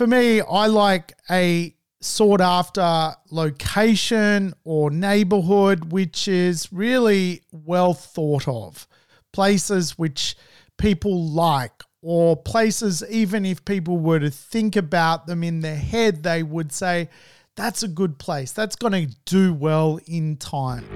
For me, I like a sought after location or neighborhood which is really well thought of. Places which people like, or places, even if people were to think about them in their head, they would say, that's a good place. That's going to do well in time.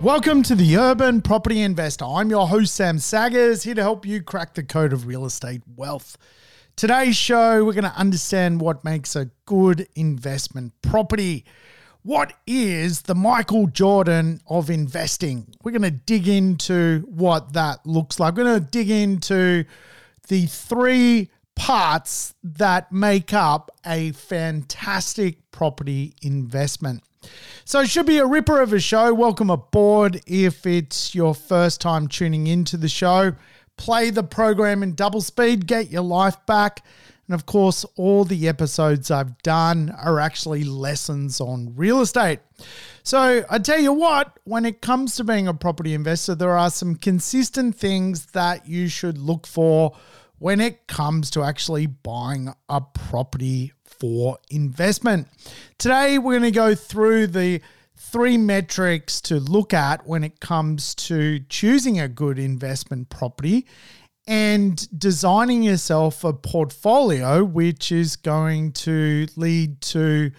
Welcome to the Urban Property Investor. I'm your host, Sam Saggers, here to help you crack the code of real estate wealth. Today's show, we're going to understand what makes a good investment property. What is the Michael Jordan of investing? We're going to dig into what that looks like. We're going to dig into the three parts that make up a fantastic property investment. So it should be a ripper of a show. Welcome aboard if it's your first time tuning into the show. Play the program in double speed, get your life back. And of course, all the episodes I've done are actually lessons on real estate. So I tell you what, when it comes to being a property investor, there are some consistent things that you should look for when it comes to actually buying a property for investment. Today, we're going to go through the three metrics to look at when it comes to choosing a good investment property and designing yourself a portfolio which is going to lead to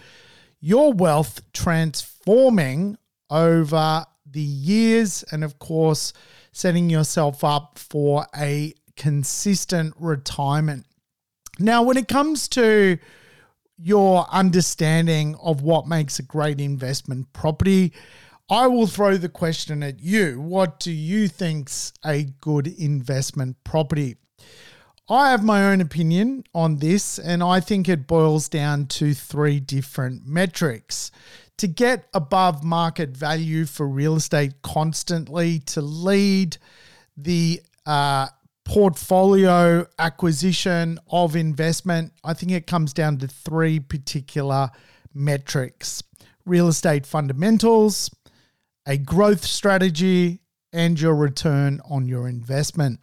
your wealth transforming over the years and, of course, setting yourself up for a consistent retirement. Now, when it comes to your understanding of what makes a great investment property. I will throw the question at you. What do you think's a good investment property? I have my own opinion on this, and I think it boils down to three different metrics. To get above market value for real estate constantly, to lead the uh, portfolio acquisition of investment, I think it comes down to three particular metrics real estate fundamentals, a growth strategy, and your return on your investment.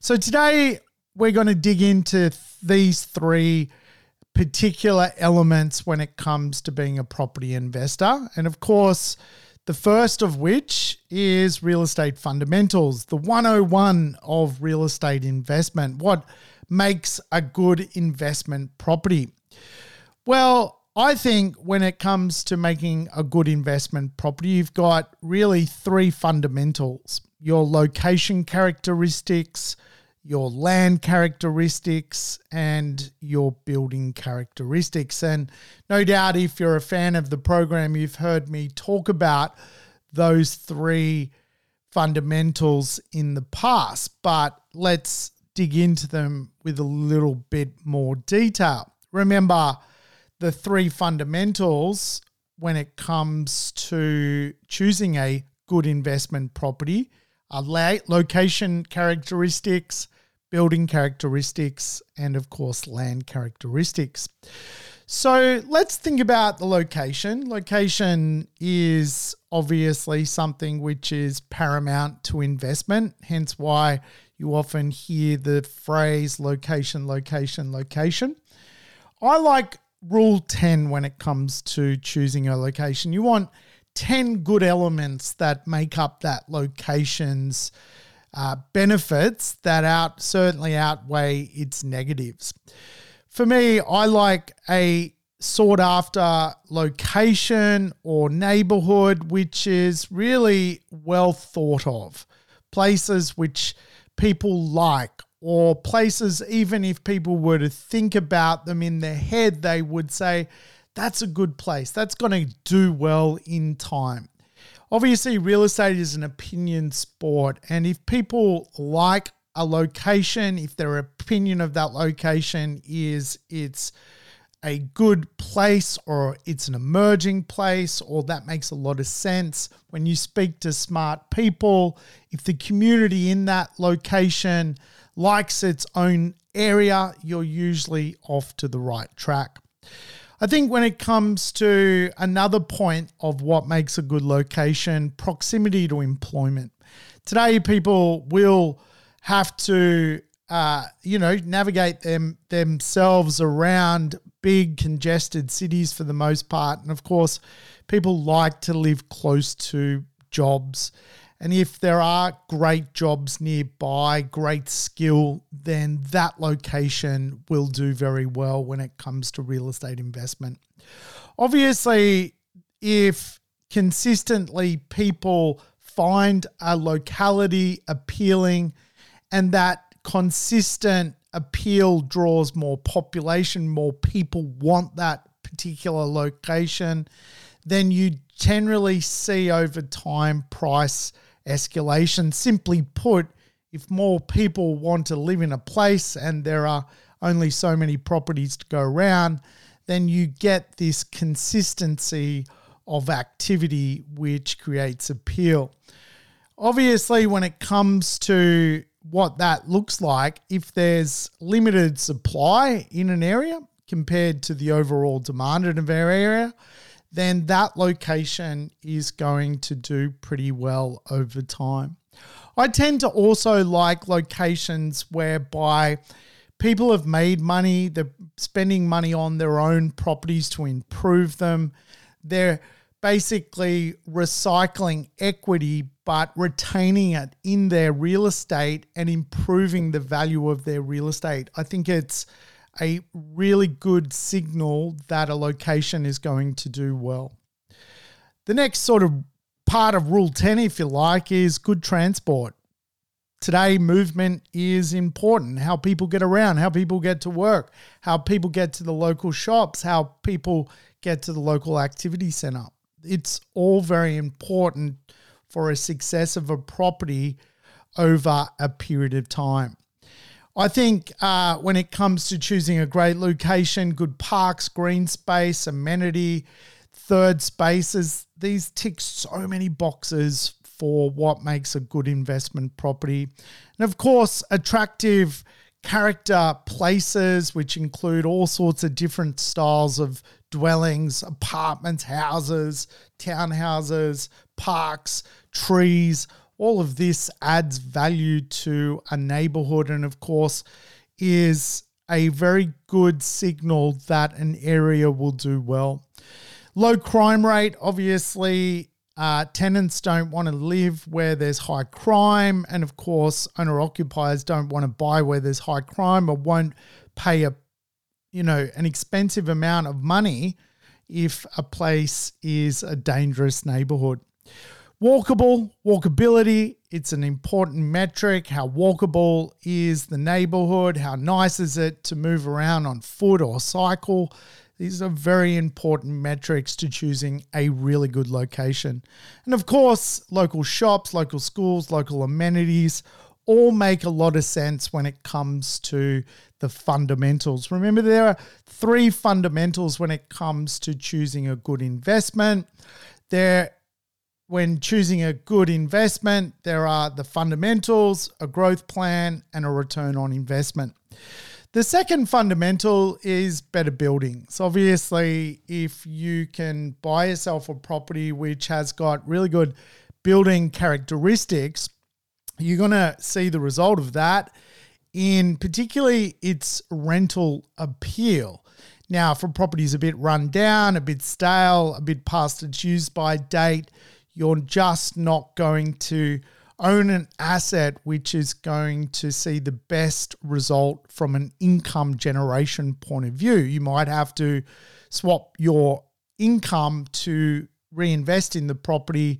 So, today we're going to dig into these three particular elements when it comes to being a property investor. And of course, the first of which is real estate fundamentals, the 101 of real estate investment. What makes a good investment property? Well, I think when it comes to making a good investment property, you've got really three fundamentals your location characteristics, your land characteristics and your building characteristics. And no doubt, if you're a fan of the program, you've heard me talk about those three fundamentals in the past, but let's dig into them with a little bit more detail. Remember, the three fundamentals when it comes to choosing a good investment property are location characteristics, building characteristics, and of course, land characteristics. So let's think about the location. Location is obviously something which is paramount to investment, hence why you often hear the phrase location, location, location. I like rule 10 when it comes to choosing a location. You want 10 good elements that make up that location's uh, benefits that out certainly outweigh its negatives. For me, I like a sought after location or neighborhood which is really well thought of. Places which people like, or places, even if people were to think about them in their head, they would say, that's a good place. That's going to do well in time. Obviously, real estate is an opinion sport. And if people like a location, if their opinion of that location is it's a good place or it's an emerging place or that makes a lot of sense when you speak to smart people, if the community in that location likes its own area, you're usually off to the right track. I think when it comes to another point of what makes a good location, proximity to employment. Today, people will have to, uh, you know, navigate them themselves around big congested cities for the most part, and of course, people like to live close to jobs. And if there are great jobs nearby, great skill, then that location will do very well when it comes to real estate investment. Obviously, if consistently people find a locality appealing and that consistent appeal draws more population, more people want that particular location, then you generally see over time price escalation. Simply put, if more people want to live in a place and there are only so many properties to go around, then you get this consistency of activity which creates appeal. Obviously, when it comes to what that looks like, if there's limited supply in an area compared to the overall demand in a area, then that location is going to do pretty well over time. I tend to also like locations whereby people have made money, they're spending money on their own properties to improve them. They're basically recycling equity but retaining it in their real estate and improving the value of their real estate. I think it's a really good signal that a location is going to do well. The next sort of part of Rule 10, if you like, is good transport. Today, movement is important. How people get around, how people get to work, how people get to the local shops, how people get to the local activity center. It's all very important for a success of a property over a period of time. I think uh, when it comes to choosing a great location, good parks, green space, amenity, third spaces, these tick so many boxes for what makes a good investment property. And of course, attractive character places, which include all sorts of different styles of dwellings, apartments, houses, townhouses, parks, trees, all of this adds value to a neighborhood and, of course, is a very good signal that an area will do well. Low crime rate, obviously, uh, tenants don't want to live where there's high crime, and of course, owner occupiers don't want to buy where there's high crime or won't pay a, you know, an expensive amount of money if a place is a dangerous neighborhood. Walkable, walkability, it's an important metric. How walkable is the neighborhood? How nice is it to move around on foot or cycle? These are very important metrics to choosing a really good location. And of course, local shops, local schools, local amenities all make a lot of sense when it comes to the fundamentals. Remember, there are three fundamentals when it comes to choosing a good investment. There when choosing a good investment, there are the fundamentals, a growth plan, and a return on investment. The second fundamental is better buildings. Obviously, if you can buy yourself a property which has got really good building characteristics, you're going to see the result of that in particularly its rental appeal. Now, property is a bit run down, a bit stale, a bit past its use by date, you're just not going to own an asset which is going to see the best result from an income generation point of view. You might have to swap your income to reinvest in the property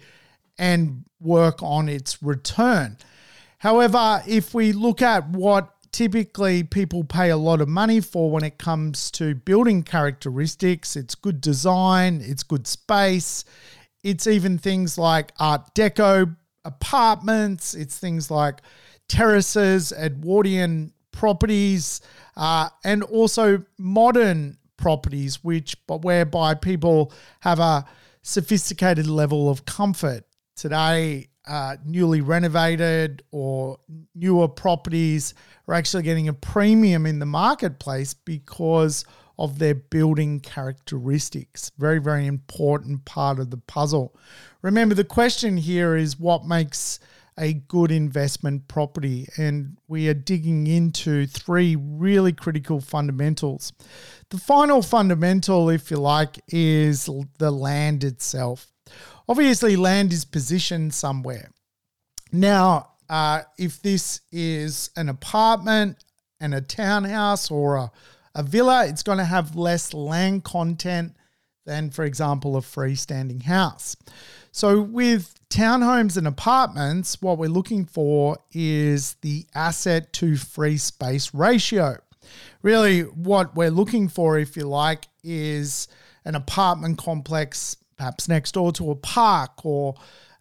and work on its return. However, if we look at what typically people pay a lot of money for when it comes to building characteristics, it's good design, it's good space, it's even things like Art Deco apartments, it's things like terraces, Edwardian properties, uh, and also modern properties, which but whereby people have a sophisticated level of comfort. Today, uh, newly renovated or newer properties are actually getting a premium in the marketplace because of their building characteristics. Very, very important part of the puzzle. Remember, the question here is what makes a good investment property? And we are digging into three really critical fundamentals. The final fundamental, if you like, is the land itself. Obviously, land is positioned somewhere. Now, uh, if this is an apartment and a townhouse or a a villa, it's going to have less land content than, for example, a freestanding house. So, with townhomes and apartments, what we're looking for is the asset to free space ratio. Really, what we're looking for, if you like, is an apartment complex, perhaps next door to a park or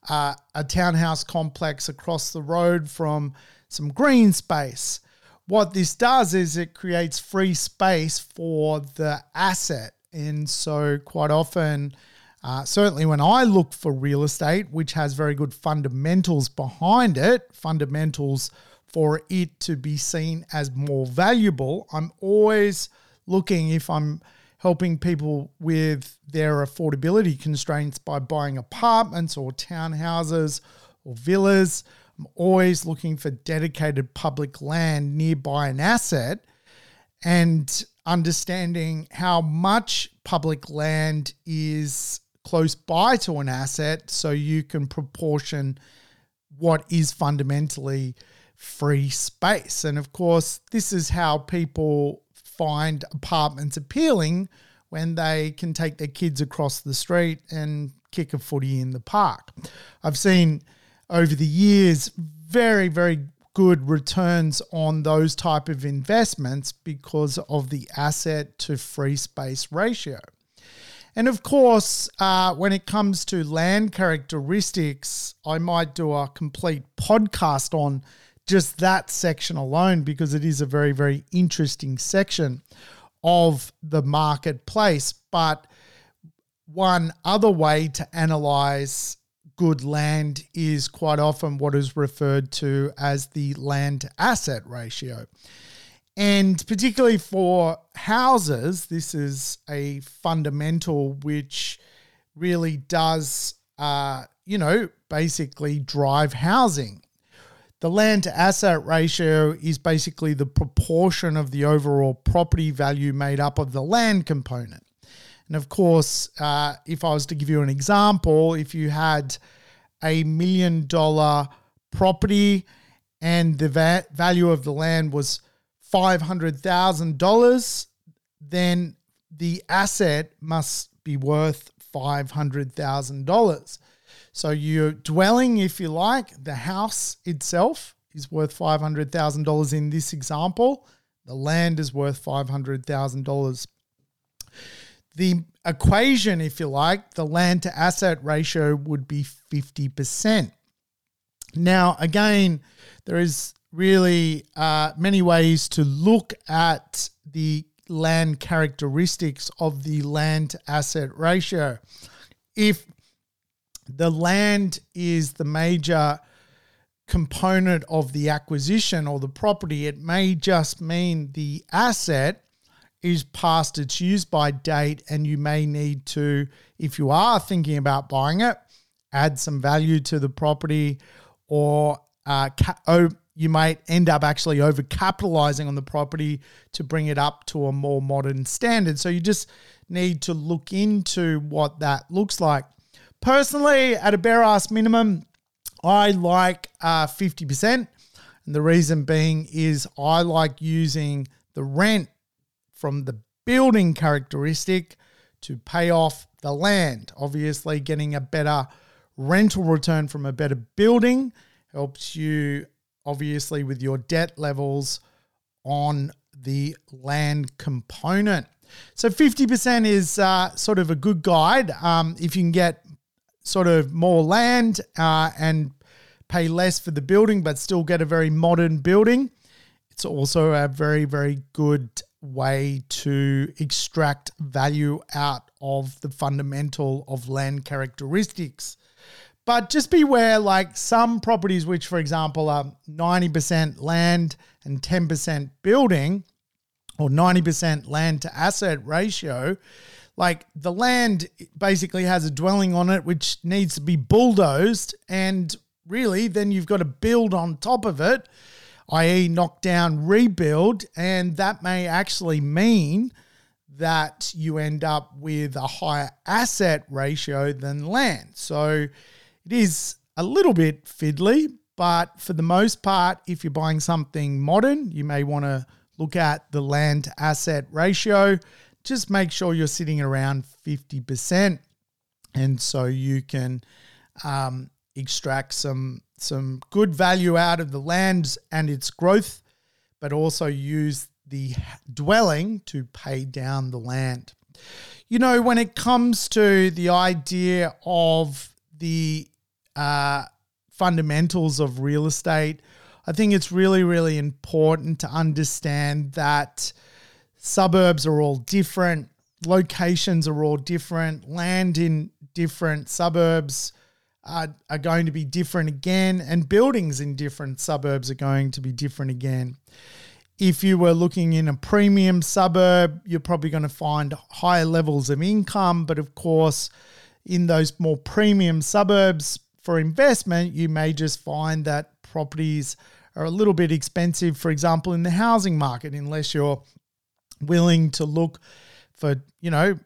uh, a townhouse complex across the road from some green space what this does is it creates free space for the asset. And so, quite often, uh, certainly when I look for real estate, which has very good fundamentals behind it, fundamentals for it to be seen as more valuable, I'm always looking if I'm helping people with their affordability constraints by buying apartments or townhouses or villas I'm always looking for dedicated public land nearby an asset and understanding how much public land is close by to an asset so you can proportion what is fundamentally free space. And of course, this is how people find apartments appealing when they can take their kids across the street and kick a footy in the park. I've seen over the years very, very good returns on those type of investments because of the asset to free space ratio. And of course, uh, when it comes to land characteristics, I might do a complete podcast on just that section alone because it is a very, very interesting section of the marketplace. But one other way to analyze good land is quite often what is referred to as the land asset ratio. And particularly for houses, this is a fundamental which really does, uh, you know, basically drive housing. The land to asset ratio is basically the proportion of the overall property value made up of the land component. And of course, uh, if I was to give you an example, if you had a million dollar property and the va- value of the land was $500,000, then the asset must be worth $500,000. So your dwelling, if you like, the house itself is worth $500,000 in this example. The land is worth $500,000 the equation, if you like, the land to asset ratio would be 50%. Now, again, there is really uh, many ways to look at the land characteristics of the land to asset ratio. If the land is the major component of the acquisition or the property, it may just mean the asset is past its use by date, and you may need to, if you are thinking about buying it, add some value to the property, or uh, ca- oh, you might end up actually over capitalizing on the property to bring it up to a more modern standard. So you just need to look into what that looks like. Personally, at a bare ass minimum, I like uh, 50%. And the reason being is I like using the rent from the building characteristic to pay off the land. Obviously, getting a better rental return from a better building helps you, obviously, with your debt levels on the land component. So 50% is uh, sort of a good guide. Um, if you can get sort of more land uh, and pay less for the building, but still get a very modern building, it's also a very, very good way to extract value out of the fundamental of land characteristics. But just beware, like some properties, which for example are 90% land and 10% building, or 90% land to asset ratio, like the land basically has a dwelling on it which needs to be bulldozed. And really, then you've got to build on top of it, i.e., knock down, rebuild. And that may actually mean that you end up with a higher asset ratio than land. So it is a little bit fiddly, but for the most part, if you're buying something modern, you may want to look at the land asset ratio. Just make sure you're sitting around 50%. And so you can um, extract some, some good value out of the land and its growth, but also use the dwelling to pay down the land. You know, when it comes to the idea of the uh, fundamentals of real estate, I think it's really, really important to understand that suburbs are all different, locations are all different, land in different suburbs are, are going to be different again, and buildings in different suburbs are going to be different again. If you were looking in a premium suburb, you're probably going to find higher levels of income, but of course, in those more premium suburbs for investment, you may just find that properties are a little bit expensive, for example, in the housing market, unless you're willing to look for, you know,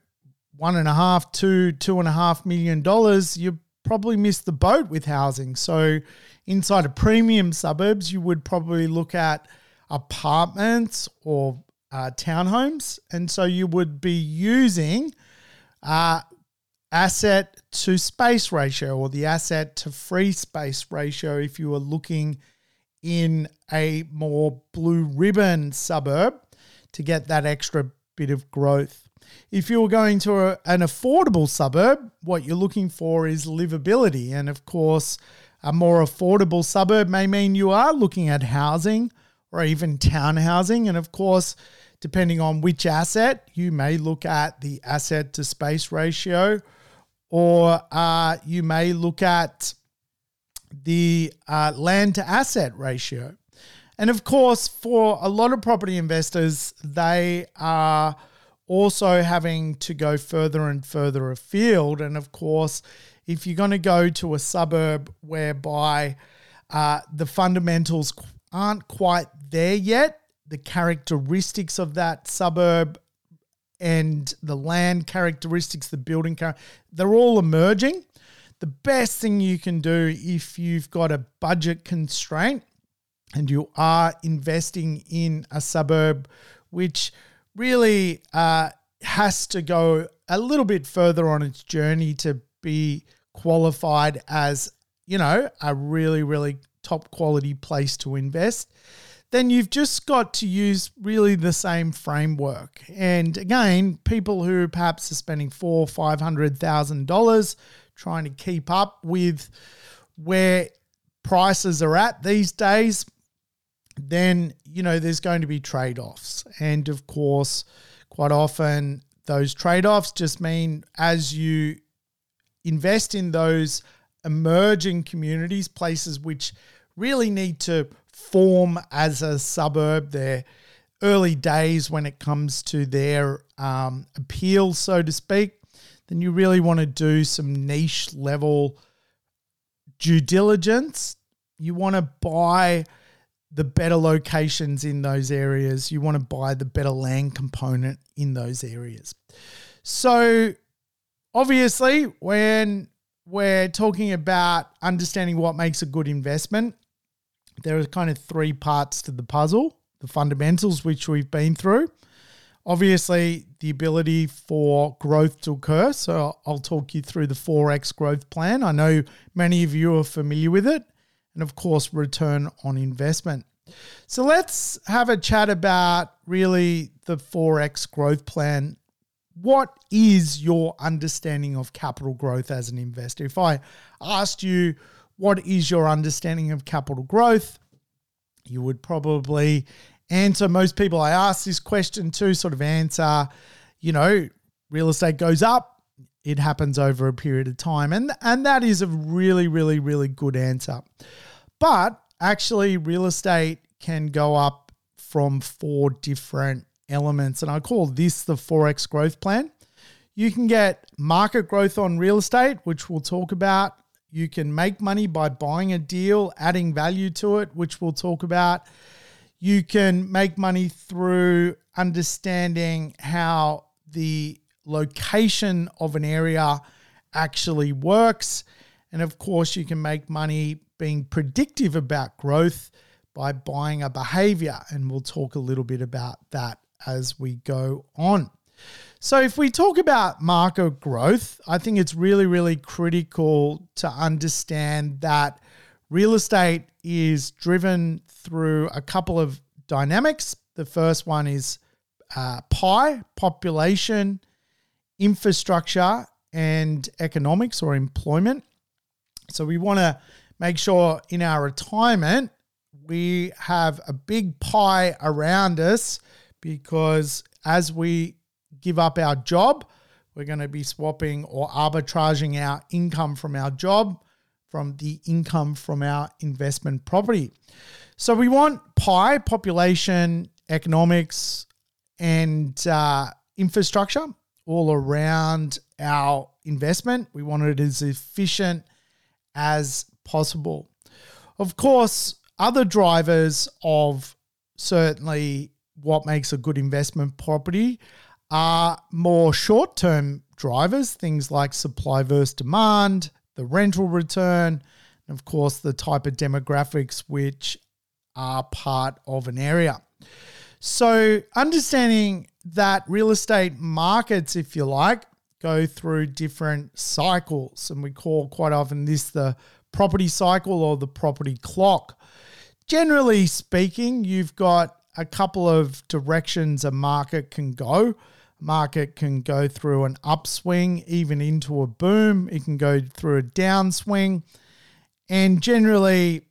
one and a half, two, two and a half million dollars, you probably miss the boat with housing. So inside of premium suburbs, you would probably look at apartments or uh, townhomes. And so you would be using uh, asset to space ratio or the asset to free space ratio if you were looking in a more blue ribbon suburb to get that extra bit of growth. If you're going to a, an affordable suburb, what you're looking for is livability. And of course, a more affordable suburb may mean you are looking at housing or even town housing. And of course, depending on which asset, you may look at the asset to space ratio or uh, you may look at the uh, land to asset ratio. And of course, for a lot of property investors, they are also having to go further and further afield. And of course, if you're going to go to a suburb whereby uh, the fundamentals aren't quite there yet, the characteristics of that suburb and the land characteristics, the building character, they're all emerging the best thing you can do if you've got a budget constraint and you are investing in a suburb which really uh, has to go a little bit further on its journey to be qualified as, you know, a really, really top quality place to invest, then you've just got to use really the same framework. And again, people who perhaps are spending four, five hundred thousand dollars trying to keep up with where prices are at these days, then, you know, there's going to be trade offs. And of course, quite often those trade offs just mean as you invest in those emerging communities, places which really need to form as a suburb, their early days when it comes to their um, appeal, so to speak then you really want to do some niche level due diligence. You want to buy the better locations in those areas. You want to buy the better land component in those areas. So, obviously, when we're talking about understanding what makes a good investment, there are kind of three parts to the puzzle the fundamentals, which we've been through, Obviously, the ability for growth to occur. So I'll talk you through the 4X growth plan. I know many of you are familiar with it. And of course, return on investment. So let's have a chat about really the 4X growth plan. What is your understanding of capital growth as an investor? If I asked you, what is your understanding of capital growth? You would probably answer. Most people I ask this question to sort of answer, you know, real estate goes up, it happens over a period of time. And, and that is a really, really, really good answer. But actually, real estate can go up from four different elements. And I call this the 4X growth plan. You can get market growth on real estate, which we'll talk about. You can make money by buying a deal, adding value to it, which we'll talk about. You can make money through understanding how the location of an area actually works. And of course, you can make money being predictive about growth by buying a behavior. And we'll talk a little bit about that as we go on. So, if we talk about market growth, I think it's really, really critical to understand that real estate is driven through a couple of dynamics. The first one is uh, pie, population, infrastructure, and economics or employment. So, we want to make sure in our retirement we have a big pie around us because as we give up our job, we're going to be swapping or arbitraging our income from our job from the income from our investment property. So we want pie, population, economics, and uh, infrastructure all around our investment. We want it as efficient as possible. Of course, other drivers of certainly what makes a good investment property are more short term drivers, things like supply versus demand, the rental return, and of course, the type of demographics which are part of an area. So, understanding that real estate markets, if you like, go through different cycles, and we call quite often this the property cycle or the property clock. Generally speaking, you've got a couple of directions a market can go. Market can go through an upswing, even into a boom. It can go through a downswing, and generally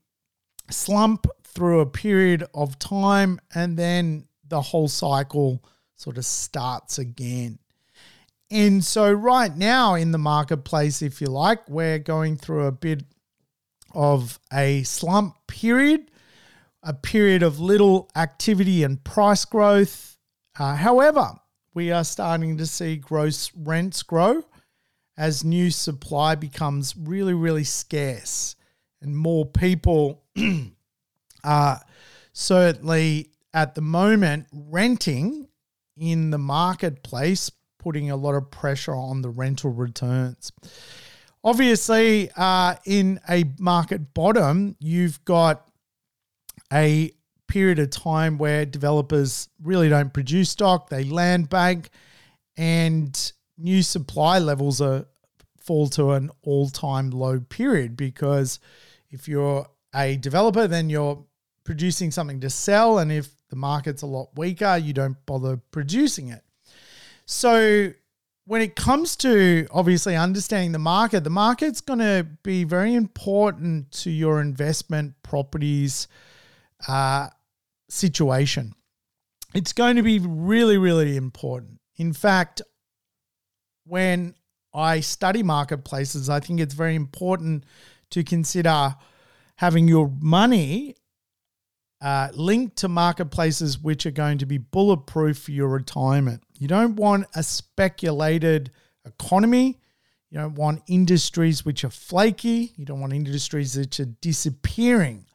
slump through a period of time, and then the whole cycle sort of starts again. And so, right now in the marketplace, if you like, we're going through a bit of a slump period a period of little activity and price growth. Uh, however, we are starting to see gross rents grow as new supply becomes really, really scarce and more people are certainly at the moment renting in the marketplace, putting a lot of pressure on the rental returns. Obviously, uh, in a market bottom, you've got a period of time where developers really don't produce stock, they land bank, and new supply levels are fall to an all-time low period because if you're a developer then you're producing something to sell and if the market's a lot weaker you don't bother producing it. So when it comes to obviously understanding the market the market's going to be very important to your investment properties uh, situation. It's going to be really, really important. In fact, when I study marketplaces, I think it's very important to consider having your money uh, linked to marketplaces which are going to be bulletproof for your retirement. You don't want a speculated economy. You don't want industries which are flaky. You don't want industries which are disappearing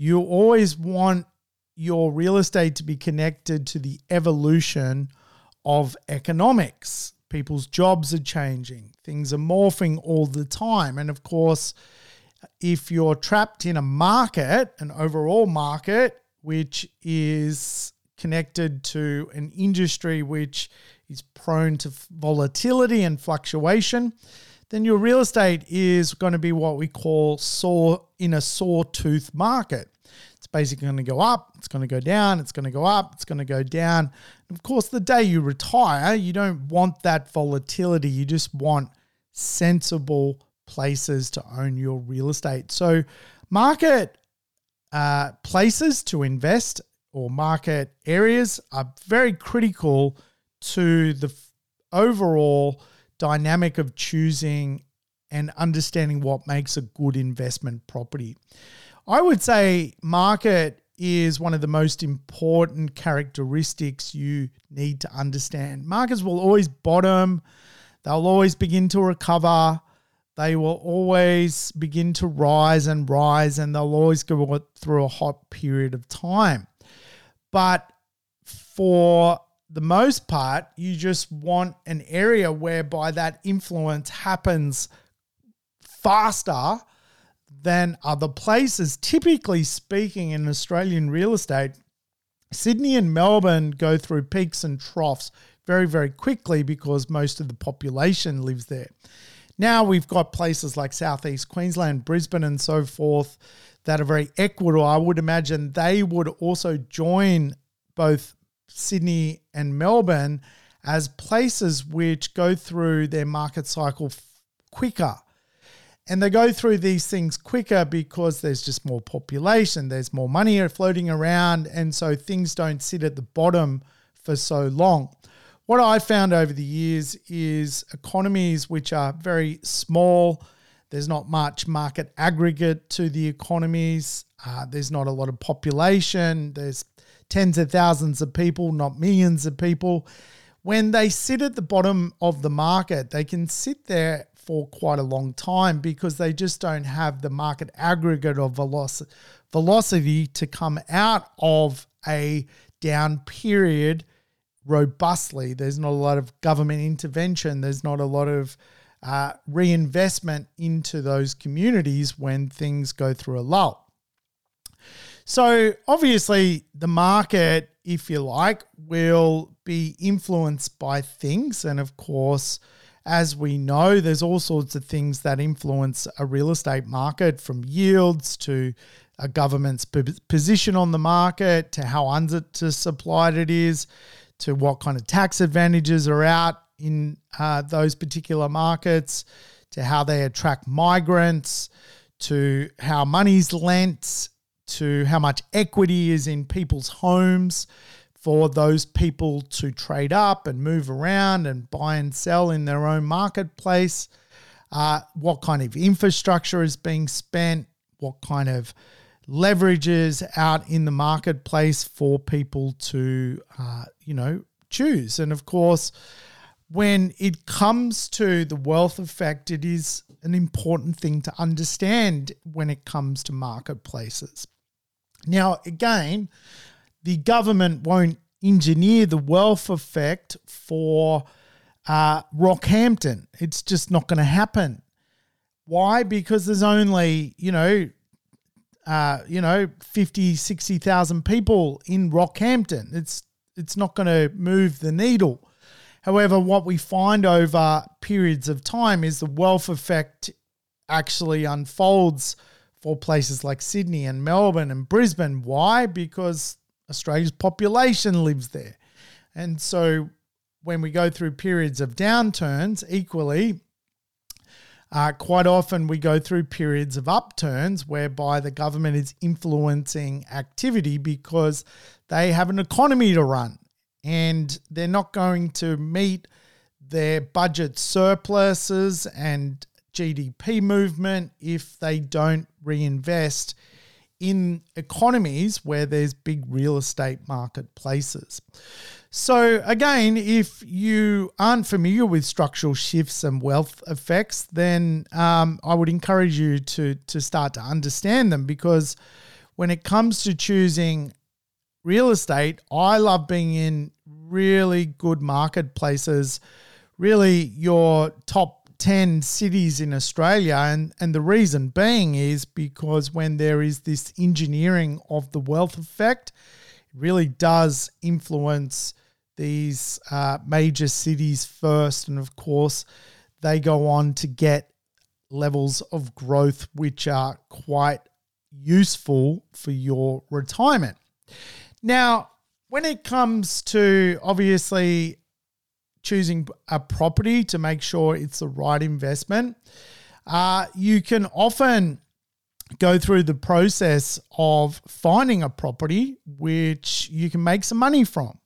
you always want your real estate to be connected to the evolution of economics. People's jobs are changing, things are morphing all the time. And of course, if you're trapped in a market, an overall market, which is connected to an industry which is prone to volatility and fluctuation, then your real estate is going to be what we call saw in a sawtooth market. It's basically going to go up, it's going to go down, it's going to go up, it's going to go down. And of course, the day you retire, you don't want that volatility. You just want sensible places to own your real estate. So, market uh, places to invest or market areas are very critical to the overall dynamic of choosing and understanding what makes a good investment property. I would say market is one of the most important characteristics you need to understand. Markets will always bottom, they'll always begin to recover, they will always begin to rise and rise, and they'll always go through a hot period of time. But for the most part, you just want an area whereby that influence happens faster than other places. Typically speaking, in Australian real estate, Sydney and Melbourne go through peaks and troughs very, very quickly because most of the population lives there. Now we've got places like Southeast Queensland, Brisbane, and so forth that are very equitable. I would imagine they would also join both Sydney and Melbourne as places which go through their market cycle quicker. And they go through these things quicker because there's just more population, there's more money floating around, and so things don't sit at the bottom for so long. What I found over the years is economies which are very small, there's not much market aggregate to the economies, uh, there's not a lot of population, there's tens of thousands of people, not millions of people. When they sit at the bottom of the market, they can sit there for quite a long time because they just don't have the market aggregate of velocity to come out of a down period robustly. There's not a lot of government intervention. There's not a lot of uh, reinvestment into those communities when things go through a lull. So, obviously, the market, if you like, will be influenced by things. And of course, as we know, there's all sorts of things that influence a real estate market from yields to a government's position on the market to how undersupplied it is to what kind of tax advantages are out in uh, those particular markets to how they attract migrants to how money's lent to how much equity is in people's homes for those people to trade up and move around and buy and sell in their own marketplace. Uh, what kind of infrastructure is being spent? What kind of leverages out in the marketplace for people to, uh, you know, choose? And of course, when it comes to the wealth effect, it is an important thing to understand when it comes to marketplaces. Now, again, the government won't engineer the wealth effect for uh, Rockhampton. It's just not going to happen. Why? Because there's only, you know, uh, you know, 50, 60,000 people in Rockhampton. It's it's not going to move the needle. However, what we find over periods of time is the wealth effect actually unfolds for places like Sydney and Melbourne and Brisbane. Why? Because Australia's population lives there. And so when we go through periods of downturns, equally, uh, quite often we go through periods of upturns whereby the government is influencing activity because they have an economy to run and they're not going to meet their budget surpluses and GDP movement if they don't reinvest in economies where there's big real estate marketplaces. So, again, if you aren't familiar with structural shifts and wealth effects, then um, I would encourage you to, to start to understand them because when it comes to choosing real estate, I love being in really good marketplaces, really your top 10 cities in Australia. And, and the reason being is because when there is this engineering of the wealth effect, it really does influence these uh, major cities first. And of course, they go on to get levels of growth which are quite useful for your retirement. Now, when it comes to obviously choosing a property to make sure it's the right investment, uh, you can often go through the process of finding a property which you can make some money from.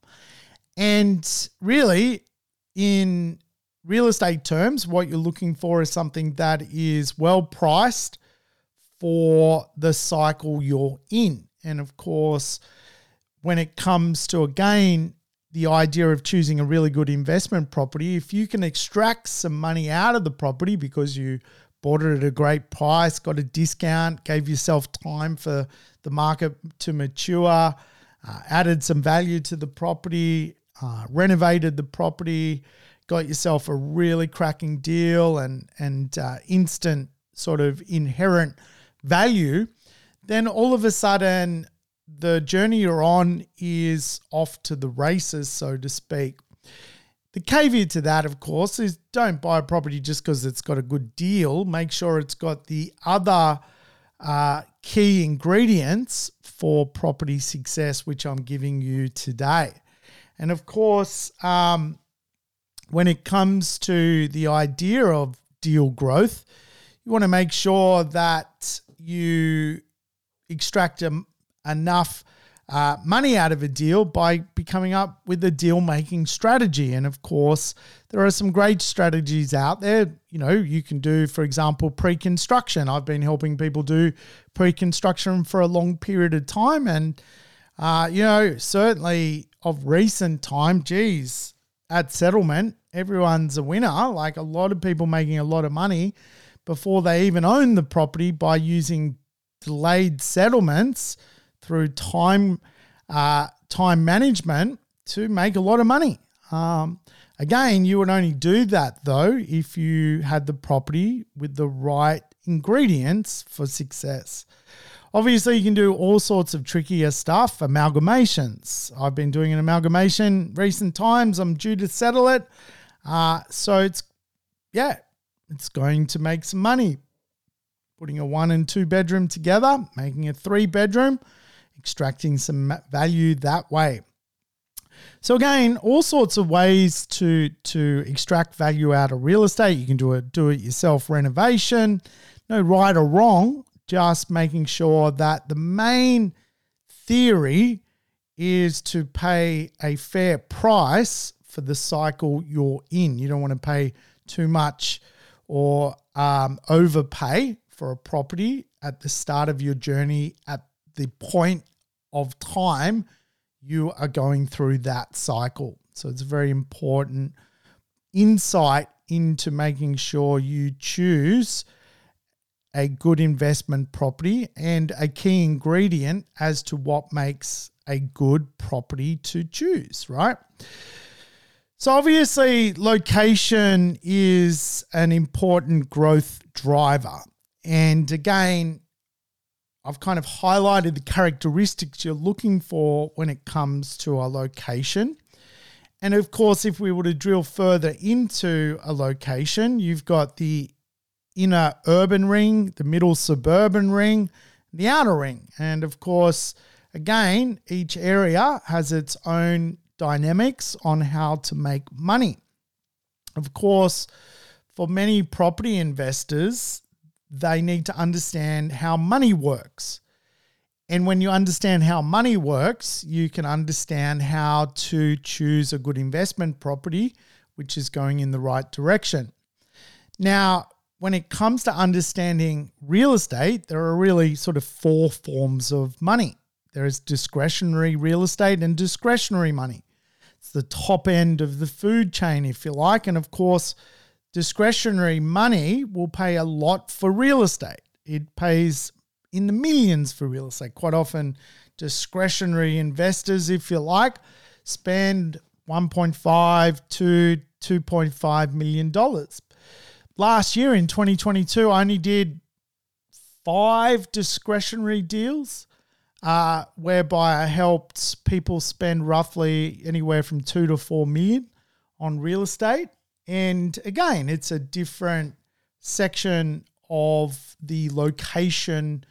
And really, in real estate terms, what you're looking for is something that is well priced for the cycle you're in. And of course, when it comes to again the idea of choosing a really good investment property, if you can extract some money out of the property because you bought it at a great price, got a discount, gave yourself time for the market to mature, uh, added some value to the property, uh, renovated the property, got yourself a really cracking deal and and uh, instant sort of inherent value, then all of a sudden the journey you're on is off to the races, so to speak. The caveat to that, of course, is don't buy a property just because it's got a good deal. Make sure it's got the other uh, key ingredients for property success, which I'm giving you today. And of course, um, when it comes to the idea of deal growth, you want to make sure that you extract enough uh, money out of a deal by becoming up with a deal making strategy. And of course, there are some great strategies out there. You know, you can do, for example, pre construction. I've been helping people do pre construction for a long period of time. And, uh, you know, certainly of recent time, geez, at settlement, everyone's a winner. Like a lot of people making a lot of money before they even own the property by using delayed settlements through time uh, time management to make a lot of money. Um, again, you would only do that though if you had the property with the right ingredients for success. Obviously, you can do all sorts of trickier stuff, amalgamations. I've been doing an amalgamation recent times. I'm due to settle it. Uh, so it's, yeah, it's going to make some money. Putting a one and two bedroom together, making a three bedroom, extracting some value that way. So again, all sorts of ways to to extract value out of real estate. You can do a do it yourself renovation. No right or wrong just making sure that the main theory is to pay a fair price for the cycle you're in. You don't want to pay too much or um, overpay for a property at the start of your journey at the point of time you are going through that cycle. So it's a very important insight into making sure you choose a good investment property and a key ingredient as to what makes a good property to choose, right? So, obviously, location is an important growth driver. And again, I've kind of highlighted the characteristics you're looking for when it comes to a location. And of course, if we were to drill further into a location, you've got the inner urban ring, the middle suburban ring, the outer ring. And of course, again, each area has its own dynamics on how to make money. Of course, for many property investors, they need to understand how money works. And when you understand how money works, you can understand how to choose a good investment property, which is going in the right direction. Now, when it comes to understanding real estate, there are really sort of four forms of money there is discretionary real estate and discretionary money. It's the top end of the food chain, if you like. And of course, discretionary money will pay a lot for real estate. It pays in the millions for real estate. Quite often, discretionary investors, if you like, spend 1.5 to 2.5 million dollars last year in 2022, I only did five discretionary deals, uh, whereby I helped people spend roughly anywhere from two to four million on real estate. And again, it's a different section of the location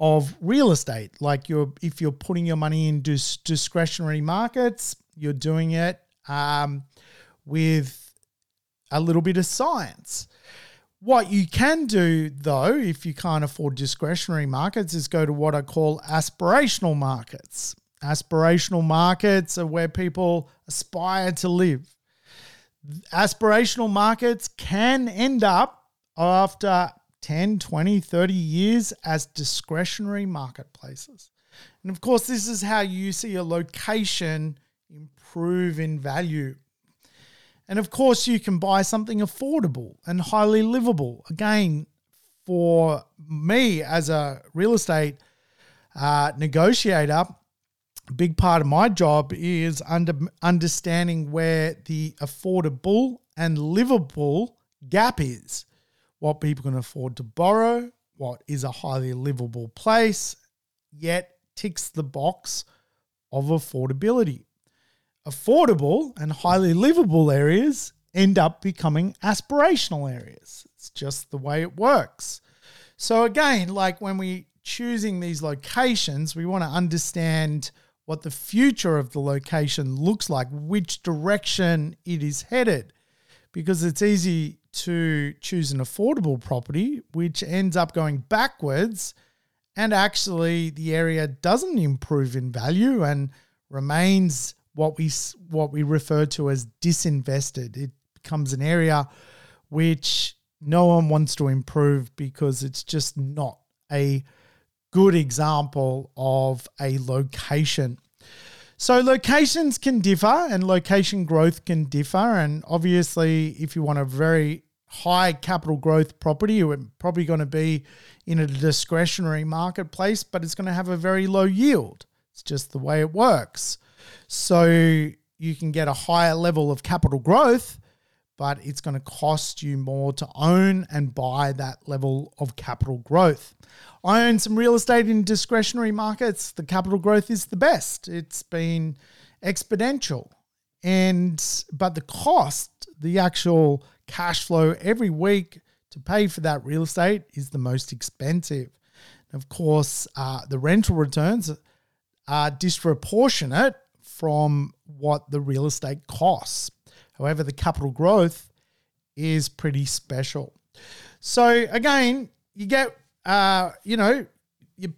of real estate. Like you're, if you're putting your money in dis- discretionary markets, you're doing it um, with a little bit of science. What you can do, though, if you can't afford discretionary markets, is go to what I call aspirational markets. Aspirational markets are where people aspire to live. Aspirational markets can end up after 10, 20, 30 years as discretionary marketplaces. And of course, this is how you see a location improve in value. And of course, you can buy something affordable and highly livable. Again, for me as a real estate uh, negotiator, big part of my job is under understanding where the affordable and livable gap is. What people can afford to borrow, what is a highly livable place, yet ticks the box of affordability. Affordable and highly livable areas end up becoming aspirational areas. It's just the way it works. So again, like when we choosing these locations, we want to understand what the future of the location looks like, which direction it is headed. Because it's easy to choose an affordable property, which ends up going backwards, and actually the area doesn't improve in value and remains what we what we refer to as disinvested. It becomes an area which no one wants to improve because it's just not a good example of a location. So, locations can differ and location growth can differ. And obviously, if you want a very high capital growth property, you're probably going to be in a discretionary marketplace, but it's going to have a very low yield. It's just the way it works. So, you can get a higher level of capital growth but it's going to cost you more to own and buy that level of capital growth. I own some real estate in discretionary markets. The capital growth is the best. It's been exponential. And but the cost, the actual cash flow every week to pay for that real estate is the most expensive. And of course, uh, the rental returns are disproportionate from what the real estate costs. However, the capital growth is pretty special. So again, you get, uh, you know, you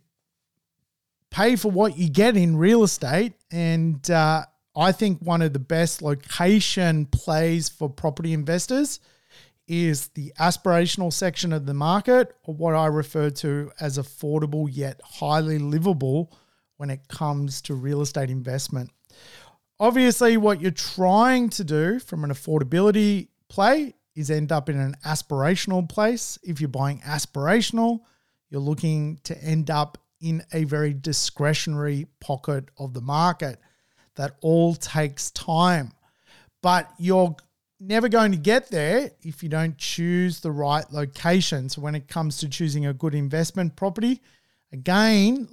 pay for what you get in real estate, and uh, I think one of the best location plays for property investors is the aspirational section of the market, or what I refer to as affordable yet highly livable when it comes to real estate investment. Obviously, what you're trying to do from an affordability play is end up in an aspirational place. If you're buying aspirational, you're looking to end up in a very discretionary pocket of the market. That all takes time. But you're never going to get there if you don't choose the right location. So, when it comes to choosing a good investment property, again,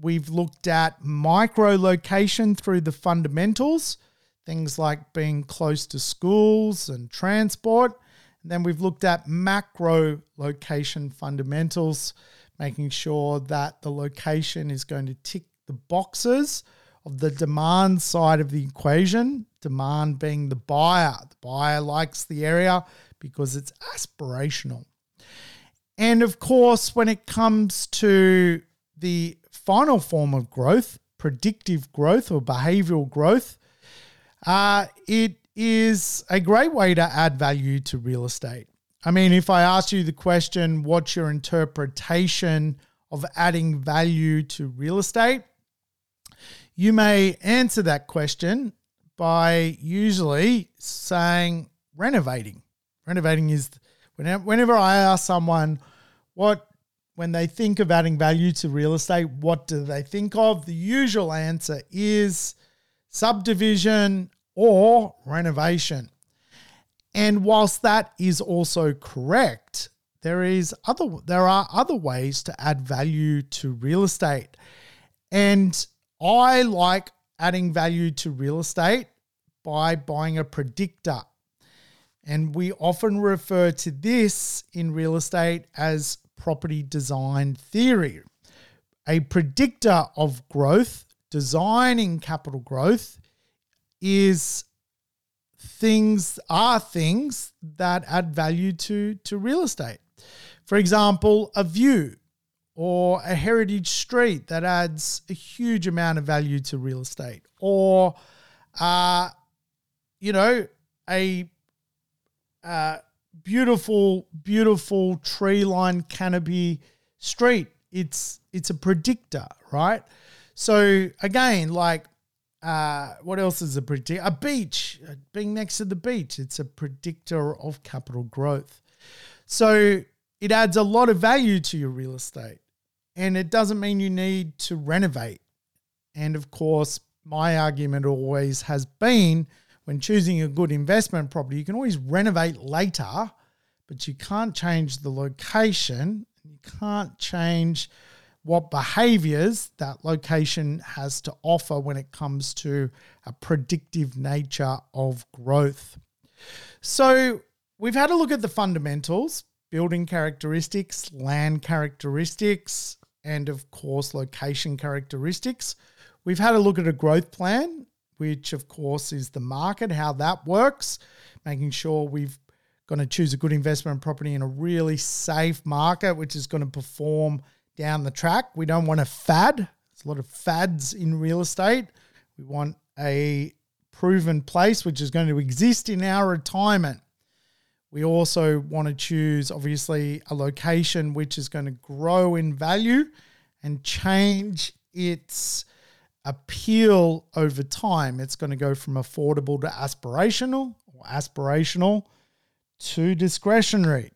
We've looked at micro location through the fundamentals, things like being close to schools and transport. And then we've looked at macro location fundamentals, making sure that the location is going to tick the boxes of the demand side of the equation, demand being the buyer. The buyer likes the area because it's aspirational. And of course, when it comes to the final form of growth, predictive growth or behavioral growth, uh, it is a great way to add value to real estate. I mean, if I ask you the question, what's your interpretation of adding value to real estate? You may answer that question by usually saying renovating. Renovating is whenever I ask someone, what when they think of adding value to real estate, what do they think of? The usual answer is subdivision or renovation. And whilst that is also correct, there is other there are other ways to add value to real estate. And I like adding value to real estate by buying a predictor. And we often refer to this in real estate as property design theory. A predictor of growth, designing capital growth, is things are things that add value to, to real estate. For example, a view or a heritage street that adds a huge amount of value to real estate, or uh, you know, a uh, beautiful, beautiful tree lined canopy street. It's it's a predictor, right? So again, like uh, what else is a predictor? A beach, uh, being next to the beach, it's a predictor of capital growth. So it adds a lot of value to your real estate. And it doesn't mean you need to renovate. And of course, my argument always has been when choosing a good investment property, you can always renovate later, but you can't change the location. You can't change what behaviors that location has to offer when it comes to a predictive nature of growth. So, we've had a look at the fundamentals, building characteristics, land characteristics, and of course, location characteristics. We've had a look at a growth plan, which of course is the market, how that works, making sure we've going to choose a good investment property in a really safe market, which is going to perform down the track. We don't want a fad. There's a lot of fads in real estate. We want a proven place which is going to exist in our retirement. We also want to choose, obviously, a location which is going to grow in value and change its appeal over time. It's going to go from affordable to aspirational or aspirational to discretionary.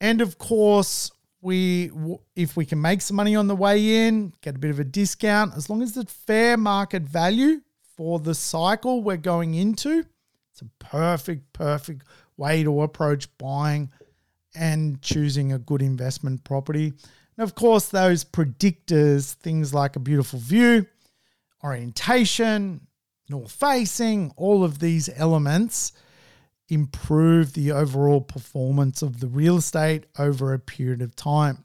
And of course, we if we can make some money on the way in, get a bit of a discount, as long as the fair market value for the cycle we're going into, it's a perfect, perfect way to approach buying and choosing a good investment property. And of course, those predictors, things like a beautiful view, orientation, north facing, all of these elements improve the overall performance of the real estate over a period of time.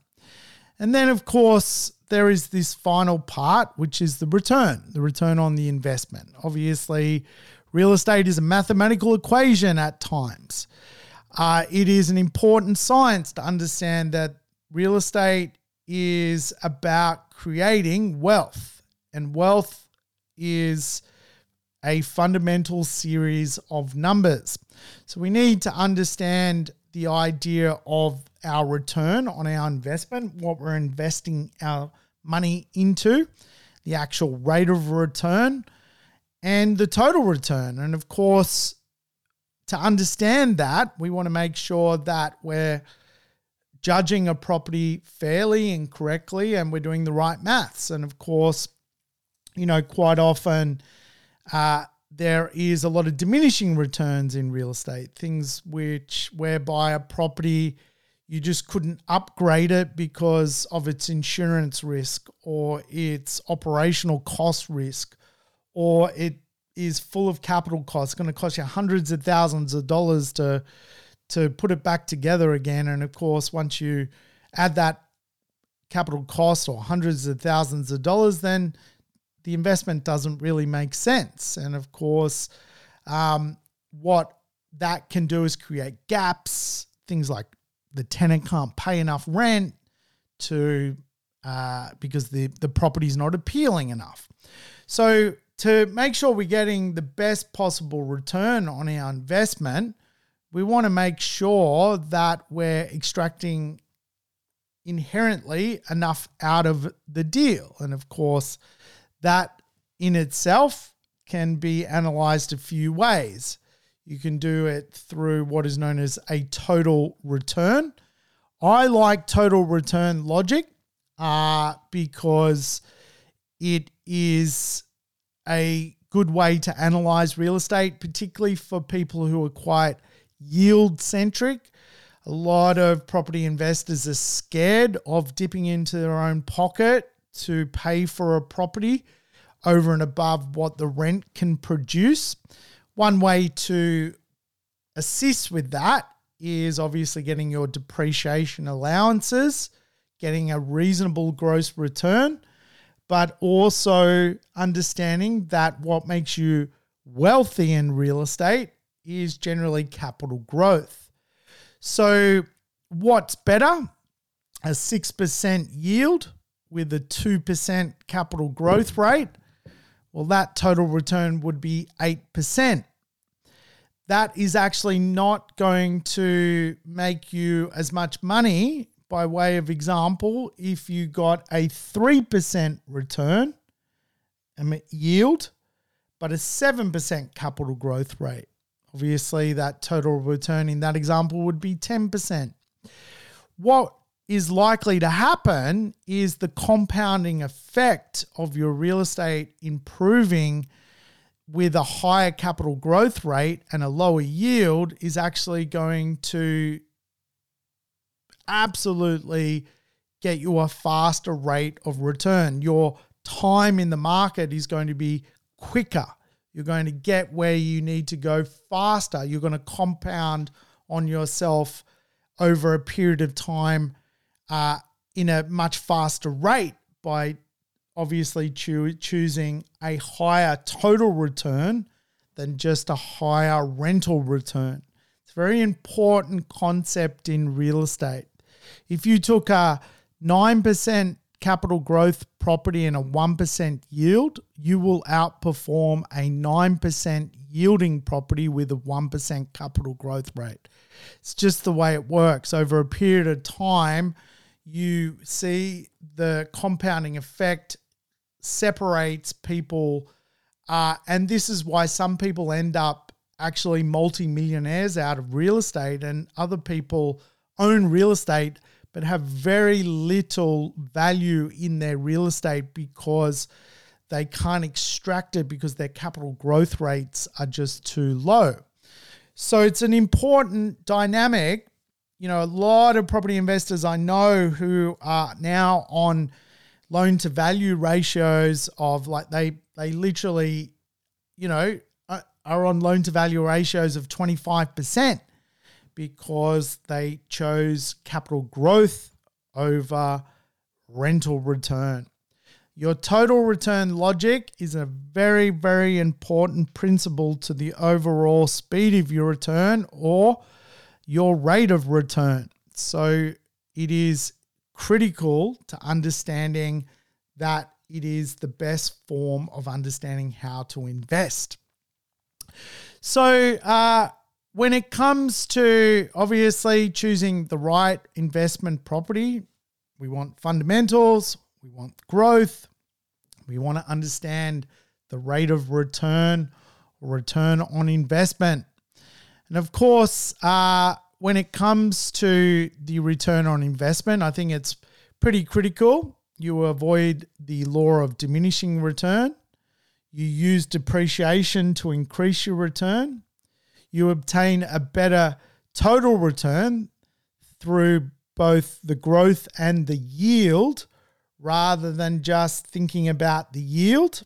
And then, of course, there is this final part, which is the return, the return on the investment. Obviously, real estate is a mathematical equation at times. Uh, it is an important science to understand that real estate is about creating wealth, and wealth is a fundamental series of numbers. So we need to understand the idea of our return on our investment, what we're investing our money into, the actual rate of return, and the total return. And of course, to understand that, we want to make sure that we're judging a property fairly and correctly and we're doing the right maths. And of course, you know, quite often uh, there is a lot of diminishing returns in real estate, things which whereby a property you just couldn't upgrade it because of its insurance risk or its operational cost risk or it is full of capital costs. Going to cost you hundreds of thousands of dollars to to put it back together again. And of course, once you add that capital cost or hundreds of thousands of dollars, then the investment doesn't really make sense. And of course, um, what that can do is create gaps, things like the tenant can't pay enough rent to uh, because the the property is not appealing enough. So to make sure we're getting the best possible return on our investment, we want to make sure that we're extracting inherently enough out of the deal. And of course, that in itself can be analyzed a few ways. You can do it through what is known as a total return. I like total return logic uh, because it is a good way to analyze real estate, particularly for people who are quite yield centric. A lot of property investors are scared of dipping into their own pocket to pay for a property over and above what the rent can produce. One way to assist with that is obviously getting your depreciation allowances, getting a reasonable gross return, but also understanding that what makes you wealthy in real estate is generally capital growth. So, what's better? A 6% yield with a 2% capital growth rate. Well, that total return would be 8%. that is actually not going to make you as much money. By way of example, if you got a 3% return yield, but a 7% capital growth rate. Obviously, that total return in that example would be 10%. What is likely to happen is the compounding effect of your real estate improving with a higher capital growth rate and a lower yield is actually going to absolutely get you a faster rate of return. Your time in the market is going to be quicker. You're going to get where you need to go faster. You're going to compound on yourself over a period of time uh, in a much faster rate by obviously choo- choosing a higher total return than just a higher rental return. It's a very important concept in real estate. If you took a 9% capital growth property and a 1% yield, you will outperform a 9% yielding property with a 1% capital growth rate. It's just the way it works. Over a period of time, you see the compounding effect separates people. Uh, and this is why some people end up actually multimillionaires out of real estate, and other people own real estate but have very little value in their real estate because they can't extract it because their capital growth rates are just too low. So it's an important dynamic. You know, a lot of property investors I know who are now on loan to value ratios of like they they literally, you know, uh, are on loan to value ratios of 25% because they chose capital growth over rental return. Your total return logic is a very, very important principle to the overall speed of your return or your rate of return. So it is critical to understanding that it is the best form of understanding how to invest. So, uh, when it comes to obviously choosing the right investment property, we want fundamentals, we want growth, we want to understand the rate of return return on investment. And of course, uh, when it comes to the return on investment, I think it's pretty critical. You avoid the law of diminishing return. You use depreciation to increase your return you obtain a better total return through both the growth and the yield rather than just thinking about the yield.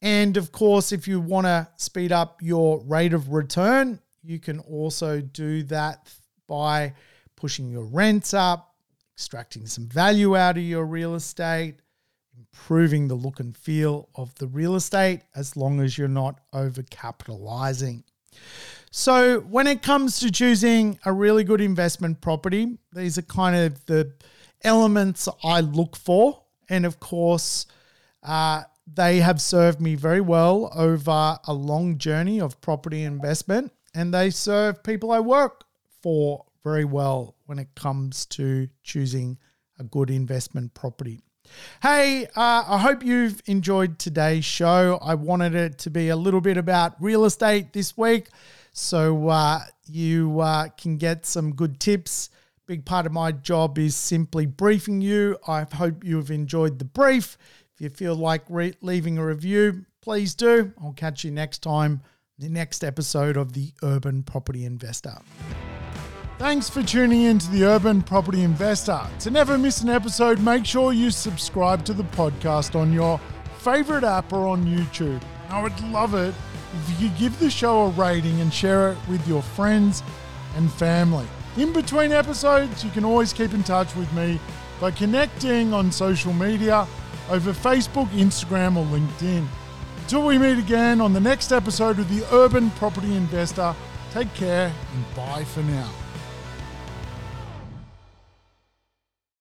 And of course, if you want to speed up your rate of return, you can also do that by pushing your rents up, extracting some value out of your real estate, improving the look and feel of the real estate as long as you're not overcapitalizing. So, when it comes to choosing a really good investment property, these are kind of the elements I look for. And of course, uh, they have served me very well over a long journey of property investment, and they serve people I work for very well when it comes to choosing a good investment property. Hey, uh, I hope you've enjoyed today's show. I wanted it to be a little bit about real estate this week so uh, you uh, can get some good tips. Big part of my job is simply briefing you. I hope you have enjoyed the brief. If you feel like re- leaving a review, please do. I'll catch you next time, the next episode of The Urban Property Investor. Thanks for tuning in to the Urban Property Investor. To never miss an episode, make sure you subscribe to the podcast on your favorite app or on YouTube. I would love it if you could give the show a rating and share it with your friends and family. In between episodes, you can always keep in touch with me by connecting on social media over Facebook, Instagram, or LinkedIn. Until we meet again on the next episode of the Urban Property Investor, take care and bye for now.